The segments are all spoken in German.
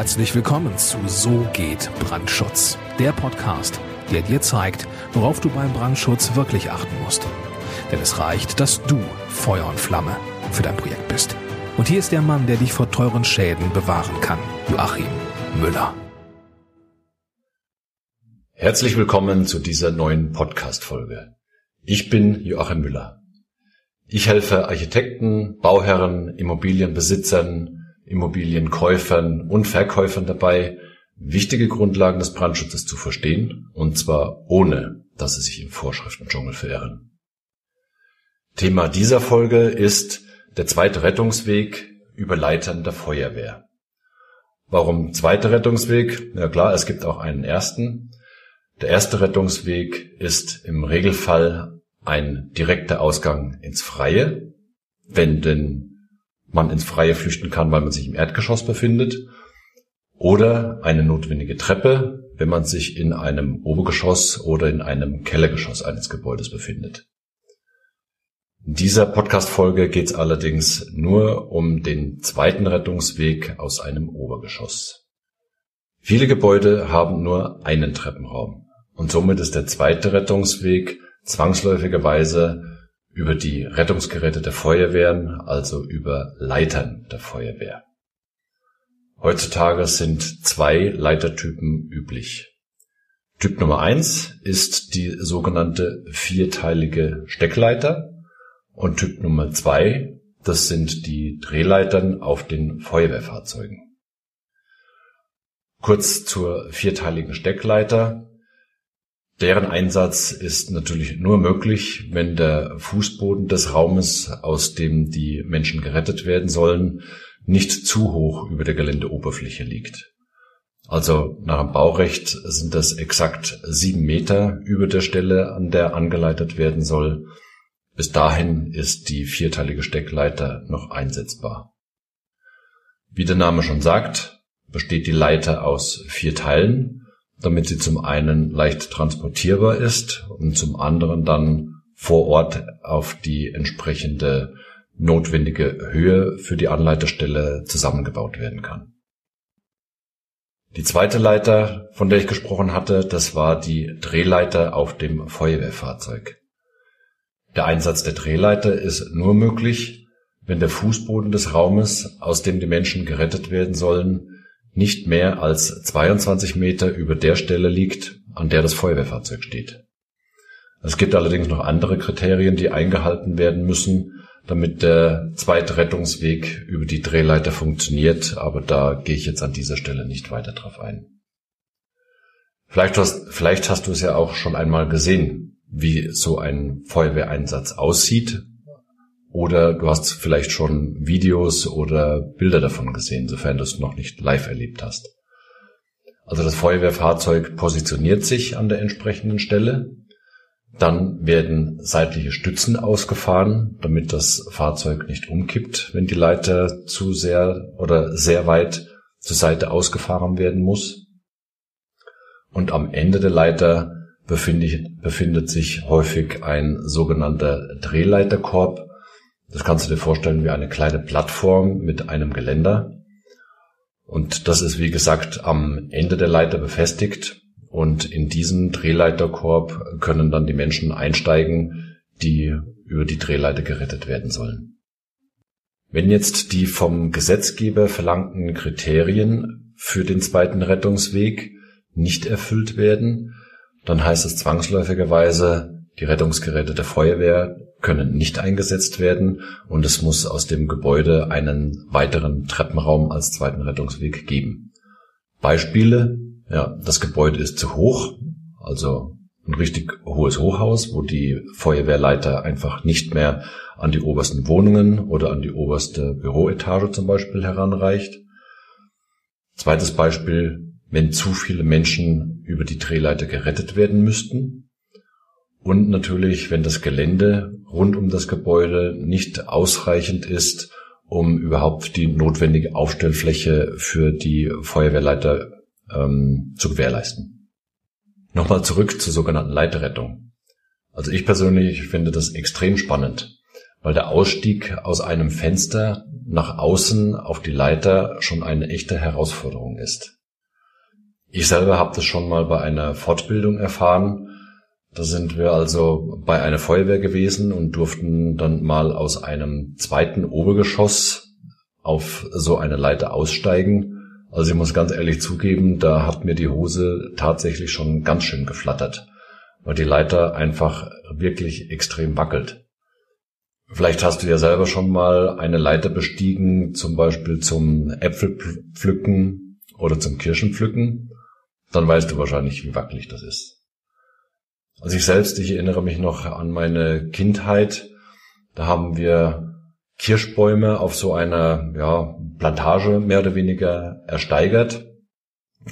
Herzlich willkommen zu So geht Brandschutz, der Podcast, der dir zeigt, worauf du beim Brandschutz wirklich achten musst. Denn es reicht, dass du Feuer und Flamme für dein Projekt bist. Und hier ist der Mann, der dich vor teuren Schäden bewahren kann, Joachim Müller. Herzlich willkommen zu dieser neuen Podcast-Folge. Ich bin Joachim Müller. Ich helfe Architekten, Bauherren, Immobilienbesitzern, Immobilienkäufern und Verkäufern dabei, wichtige Grundlagen des Brandschutzes zu verstehen, und zwar ohne, dass sie sich im Vorschriftendschungel verirren. Thema dieser Folge ist der zweite Rettungsweg über Leitern der Feuerwehr. Warum zweiter Rettungsweg? Ja klar, es gibt auch einen ersten. Der erste Rettungsweg ist im Regelfall ein direkter Ausgang ins Freie, wenn denn man ins Freie flüchten kann, weil man sich im Erdgeschoss befindet, oder eine notwendige Treppe, wenn man sich in einem Obergeschoss oder in einem Kellergeschoss eines Gebäudes befindet. In dieser Podcast-Folge geht es allerdings nur um den zweiten Rettungsweg aus einem Obergeschoss. Viele Gebäude haben nur einen Treppenraum und somit ist der zweite Rettungsweg zwangsläufigerweise über die Rettungsgeräte der Feuerwehren, also über Leitern der Feuerwehr. Heutzutage sind zwei Leitertypen üblich. Typ Nummer eins ist die sogenannte vierteilige Steckleiter und Typ Nummer zwei, das sind die Drehleitern auf den Feuerwehrfahrzeugen. Kurz zur vierteiligen Steckleiter. Deren Einsatz ist natürlich nur möglich, wenn der Fußboden des Raumes, aus dem die Menschen gerettet werden sollen, nicht zu hoch über der Geländeoberfläche liegt. Also nach dem Baurecht sind das exakt sieben Meter über der Stelle, an der angeleitet werden soll. Bis dahin ist die vierteilige Steckleiter noch einsetzbar. Wie der Name schon sagt, besteht die Leiter aus vier Teilen, damit sie zum einen leicht transportierbar ist und zum anderen dann vor Ort auf die entsprechende notwendige Höhe für die Anleiterstelle zusammengebaut werden kann. Die zweite Leiter, von der ich gesprochen hatte, das war die Drehleiter auf dem Feuerwehrfahrzeug. Der Einsatz der Drehleiter ist nur möglich, wenn der Fußboden des Raumes, aus dem die Menschen gerettet werden sollen, nicht mehr als 22 Meter über der Stelle liegt, an der das Feuerwehrfahrzeug steht. Es gibt allerdings noch andere Kriterien, die eingehalten werden müssen, damit der zweite Rettungsweg über die Drehleiter funktioniert, aber da gehe ich jetzt an dieser Stelle nicht weiter drauf ein. Vielleicht hast, vielleicht hast du es ja auch schon einmal gesehen, wie so ein Feuerwehreinsatz aussieht oder du hast vielleicht schon Videos oder Bilder davon gesehen, sofern du es noch nicht live erlebt hast. Also das Feuerwehrfahrzeug positioniert sich an der entsprechenden Stelle. Dann werden seitliche Stützen ausgefahren, damit das Fahrzeug nicht umkippt, wenn die Leiter zu sehr oder sehr weit zur Seite ausgefahren werden muss. Und am Ende der Leiter befindet, sich häufig ein sogenannter Drehleiterkorb, das kannst du dir vorstellen wie eine kleine Plattform mit einem Geländer. Und das ist, wie gesagt, am Ende der Leiter befestigt. Und in diesen Drehleiterkorb können dann die Menschen einsteigen, die über die Drehleiter gerettet werden sollen. Wenn jetzt die vom Gesetzgeber verlangten Kriterien für den zweiten Rettungsweg nicht erfüllt werden, dann heißt es zwangsläufigerweise, die Rettungsgeräte der Feuerwehr können nicht eingesetzt werden und es muss aus dem Gebäude einen weiteren Treppenraum als zweiten Rettungsweg geben. Beispiele, ja, das Gebäude ist zu hoch, also ein richtig hohes Hochhaus, wo die Feuerwehrleiter einfach nicht mehr an die obersten Wohnungen oder an die oberste Büroetage zum Beispiel heranreicht. Zweites Beispiel, wenn zu viele Menschen über die Drehleiter gerettet werden müssten, und natürlich, wenn das Gelände rund um das Gebäude nicht ausreichend ist, um überhaupt die notwendige Aufstellfläche für die Feuerwehrleiter ähm, zu gewährleisten. Nochmal zurück zur sogenannten Leiterrettung. Also ich persönlich finde das extrem spannend, weil der Ausstieg aus einem Fenster nach außen auf die Leiter schon eine echte Herausforderung ist. Ich selber habe das schon mal bei einer Fortbildung erfahren. Da sind wir also bei einer Feuerwehr gewesen und durften dann mal aus einem zweiten Obergeschoss auf so eine Leiter aussteigen. Also ich muss ganz ehrlich zugeben, da hat mir die Hose tatsächlich schon ganz schön geflattert, weil die Leiter einfach wirklich extrem wackelt. Vielleicht hast du ja selber schon mal eine Leiter bestiegen, zum Beispiel zum Äpfelpflücken oder zum Kirschenpflücken. Dann weißt du wahrscheinlich, wie wackelig das ist. Also ich selbst, ich erinnere mich noch an meine Kindheit. Da haben wir Kirschbäume auf so einer ja, Plantage mehr oder weniger ersteigert.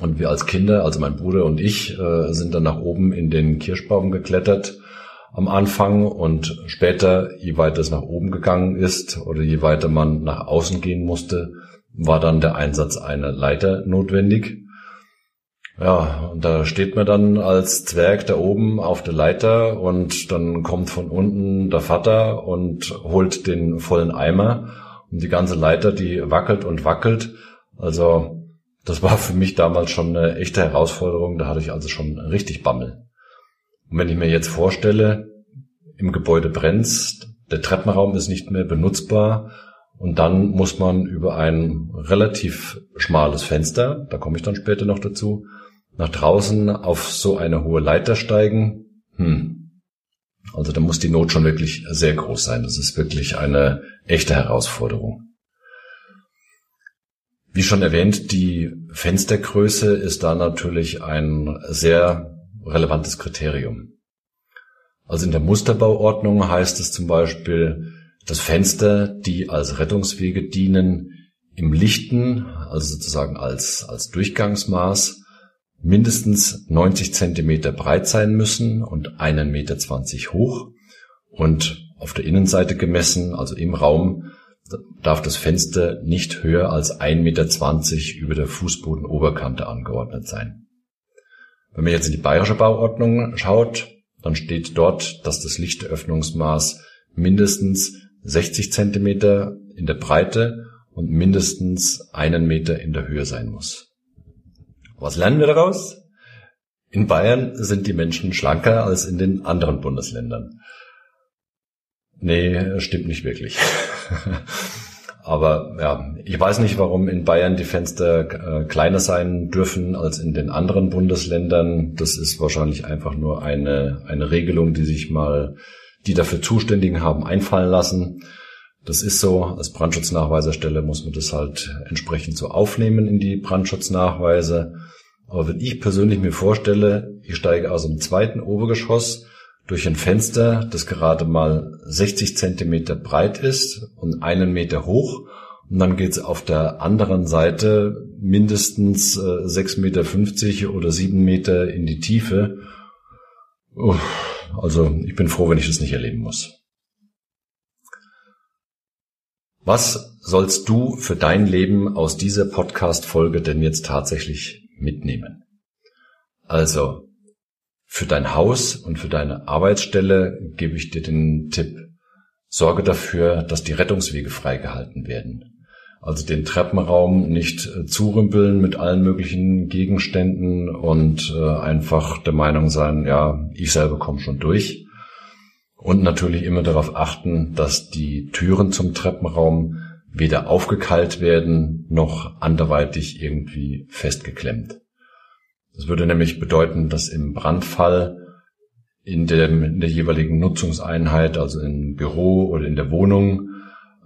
Und wir als Kinder, also mein Bruder und ich, äh, sind dann nach oben in den Kirschbaum geklettert am Anfang und später, je weiter es nach oben gegangen ist oder je weiter man nach außen gehen musste, war dann der Einsatz einer Leiter notwendig. Ja, und da steht man dann als Zwerg da oben auf der Leiter und dann kommt von unten der Vater und holt den vollen Eimer und die ganze Leiter, die wackelt und wackelt. Also das war für mich damals schon eine echte Herausforderung. Da hatte ich also schon richtig Bammel. Und wenn ich mir jetzt vorstelle, im Gebäude brennt, der Treppenraum ist nicht mehr benutzbar und dann muss man über ein relativ schmales Fenster, da komme ich dann später noch dazu, nach draußen auf so eine hohe Leiter steigen. Hm. Also da muss die Not schon wirklich sehr groß sein. Das ist wirklich eine echte Herausforderung. Wie schon erwähnt, die Fenstergröße ist da natürlich ein sehr relevantes Kriterium. Also in der Musterbauordnung heißt es zum Beispiel, dass Fenster, die als Rettungswege dienen, im lichten, also sozusagen als, als Durchgangsmaß, mindestens 90 Zentimeter breit sein müssen und einen Meter zwanzig hoch und auf der Innenseite gemessen, also im Raum, darf das Fenster nicht höher als 1,20 Meter über der Fußbodenoberkante angeordnet sein. Wenn man jetzt in die bayerische Bauordnung schaut, dann steht dort, dass das Lichtöffnungsmaß mindestens 60 Zentimeter in der Breite und mindestens einen Meter in der Höhe sein muss. Was lernen wir daraus? In Bayern sind die Menschen schlanker als in den anderen Bundesländern. Nee, stimmt nicht wirklich. Aber ja, ich weiß nicht, warum in Bayern die Fenster äh, kleiner sein dürfen als in den anderen Bundesländern. Das ist wahrscheinlich einfach nur eine, eine Regelung, die sich mal die dafür Zuständigen haben einfallen lassen. Das ist so. Als Brandschutznachweiserstelle muss man das halt entsprechend so aufnehmen in die Brandschutznachweise. Aber wenn ich persönlich mir vorstelle, ich steige aus dem zweiten Obergeschoss durch ein Fenster, das gerade mal 60 Zentimeter breit ist und einen Meter hoch. Und dann geht's auf der anderen Seite mindestens äh, 6,50 Meter oder 7 Meter in die Tiefe. Uff, also ich bin froh, wenn ich das nicht erleben muss. Was sollst du für dein Leben aus dieser Podcast-Folge denn jetzt tatsächlich mitnehmen? Also, für dein Haus und für deine Arbeitsstelle gebe ich dir den Tipp, sorge dafür, dass die Rettungswege freigehalten werden. Also den Treppenraum nicht äh, zurümpeln mit allen möglichen Gegenständen und äh, einfach der Meinung sein, ja, ich selber komme schon durch. Und natürlich immer darauf achten, dass die Türen zum Treppenraum weder aufgekeilt werden noch anderweitig irgendwie festgeklemmt. Das würde nämlich bedeuten, dass im Brandfall in, dem, in der jeweiligen Nutzungseinheit, also im Büro oder in der Wohnung,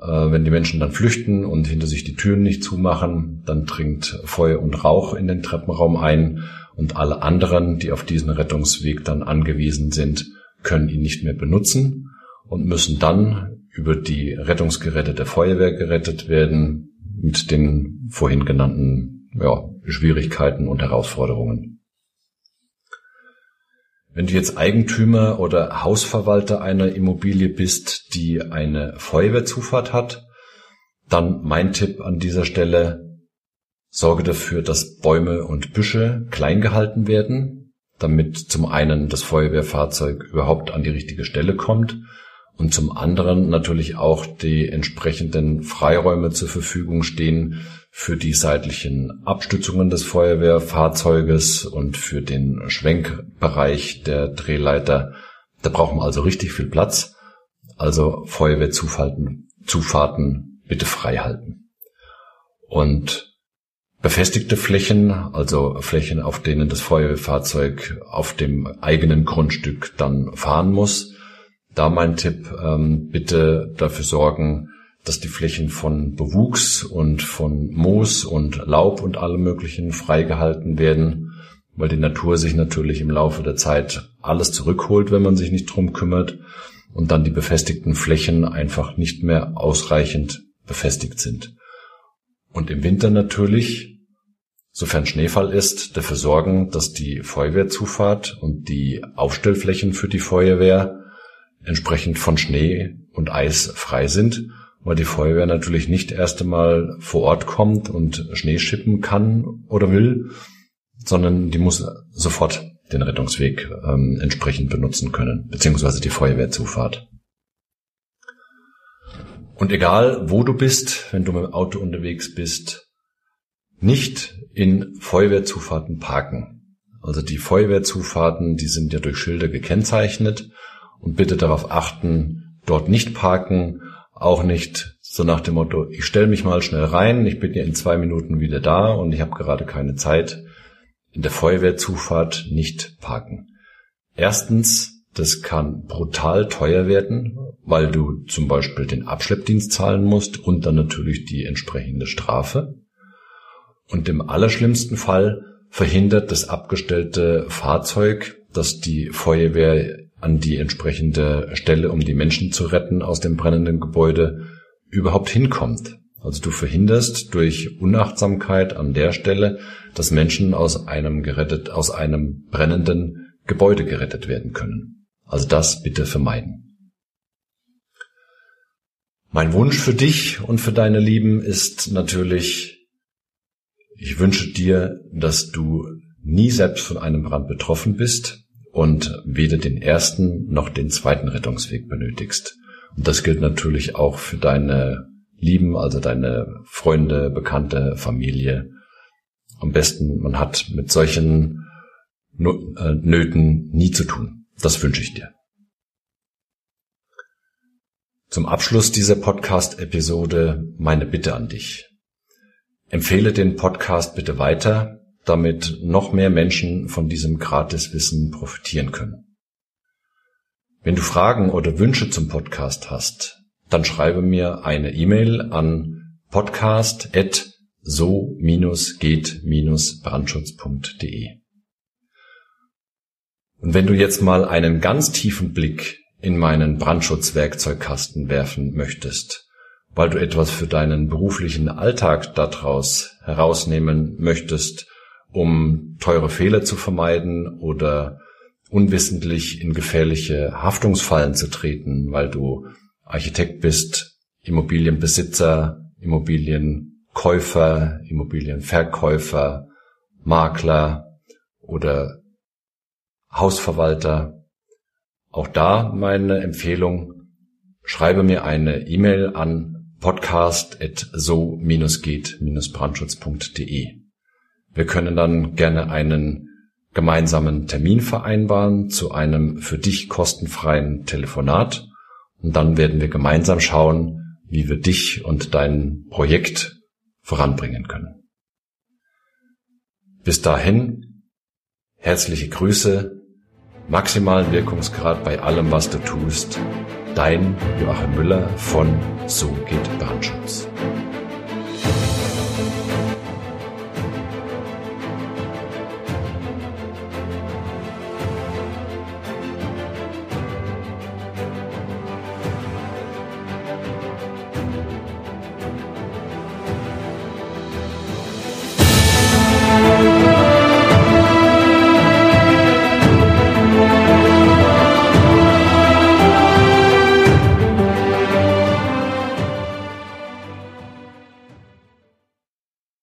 wenn die Menschen dann flüchten und hinter sich die Türen nicht zumachen, dann dringt Feuer und Rauch in den Treppenraum ein und alle anderen, die auf diesen Rettungsweg dann angewiesen sind, können ihn nicht mehr benutzen und müssen dann über die Rettungsgeräte der Feuerwehr gerettet werden mit den vorhin genannten ja, Schwierigkeiten und Herausforderungen. Wenn du jetzt Eigentümer oder Hausverwalter einer Immobilie bist, die eine Feuerwehrzufahrt hat, dann mein Tipp an dieser Stelle, sorge dafür, dass Bäume und Büsche klein gehalten werden, damit zum einen das Feuerwehrfahrzeug überhaupt an die richtige Stelle kommt und zum anderen natürlich auch die entsprechenden Freiräume zur Verfügung stehen für die seitlichen Abstützungen des Feuerwehrfahrzeuges und für den Schwenkbereich der Drehleiter. Da brauchen wir also richtig viel Platz. Also Feuerwehrzufahrten Zufahrten bitte frei halten. Und befestigte Flächen, also Flächen, auf denen das Feuerwehrfahrzeug auf dem eigenen Grundstück dann fahren muss, da mein Tipp, ähm, bitte dafür sorgen, dass die Flächen von Bewuchs und von Moos und Laub und allem möglichen freigehalten werden, weil die Natur sich natürlich im Laufe der Zeit alles zurückholt, wenn man sich nicht drum kümmert und dann die befestigten Flächen einfach nicht mehr ausreichend befestigt sind. Und im Winter natürlich, sofern Schneefall ist, dafür sorgen, dass die Feuerwehrzufahrt und die Aufstellflächen für die Feuerwehr entsprechend von Schnee und Eis frei sind, weil die Feuerwehr natürlich nicht erst einmal vor Ort kommt und Schnee schippen kann oder will, sondern die muss sofort den Rettungsweg ähm, entsprechend benutzen können, beziehungsweise die Feuerwehrzufahrt. Und egal, wo du bist, wenn du mit dem Auto unterwegs bist, nicht in Feuerwehrzufahrten parken. Also die Feuerwehrzufahrten, die sind ja durch Schilder gekennzeichnet und bitte darauf achten, dort nicht parken, auch nicht so nach dem Motto, ich stelle mich mal schnell rein, ich bin ja in zwei Minuten wieder da und ich habe gerade keine Zeit. In der Feuerwehrzufahrt nicht parken. Erstens, das kann brutal teuer werden, weil du zum Beispiel den Abschleppdienst zahlen musst und dann natürlich die entsprechende Strafe. Und im allerschlimmsten Fall verhindert das abgestellte Fahrzeug, dass die Feuerwehr an die entsprechende Stelle, um die Menschen zu retten aus dem brennenden Gebäude, überhaupt hinkommt. Also du verhinderst durch Unachtsamkeit an der Stelle, dass Menschen aus einem gerettet, aus einem brennenden Gebäude gerettet werden können. Also das bitte vermeiden. Mein Wunsch für dich und für deine Lieben ist natürlich, ich wünsche dir, dass du nie selbst von einem Brand betroffen bist, und weder den ersten noch den zweiten Rettungsweg benötigst. Und das gilt natürlich auch für deine Lieben, also deine Freunde, Bekannte, Familie. Am besten, man hat mit solchen äh, Nöten nie zu tun. Das wünsche ich dir. Zum Abschluss dieser Podcast-Episode meine Bitte an dich. Empfehle den Podcast bitte weiter damit noch mehr Menschen von diesem Gratiswissen profitieren können. Wenn du Fragen oder Wünsche zum Podcast hast, dann schreibe mir eine E-Mail an podcast.so-geht-brandschutz.de. Und wenn du jetzt mal einen ganz tiefen Blick in meinen Brandschutzwerkzeugkasten werfen möchtest, weil du etwas für deinen beruflichen Alltag daraus herausnehmen möchtest um teure Fehler zu vermeiden oder unwissentlich in gefährliche Haftungsfallen zu treten, weil du Architekt bist, Immobilienbesitzer, Immobilienkäufer, Immobilienverkäufer, Makler oder Hausverwalter. Auch da meine Empfehlung, schreibe mir eine E-Mail an podcast.so-geht-brandschutz.de. Wir können dann gerne einen gemeinsamen Termin vereinbaren zu einem für dich kostenfreien Telefonat und dann werden wir gemeinsam schauen, wie wir dich und dein Projekt voranbringen können. Bis dahin, herzliche Grüße, maximalen Wirkungsgrad bei allem, was du tust. Dein Joachim Müller von So geht Brandschutz.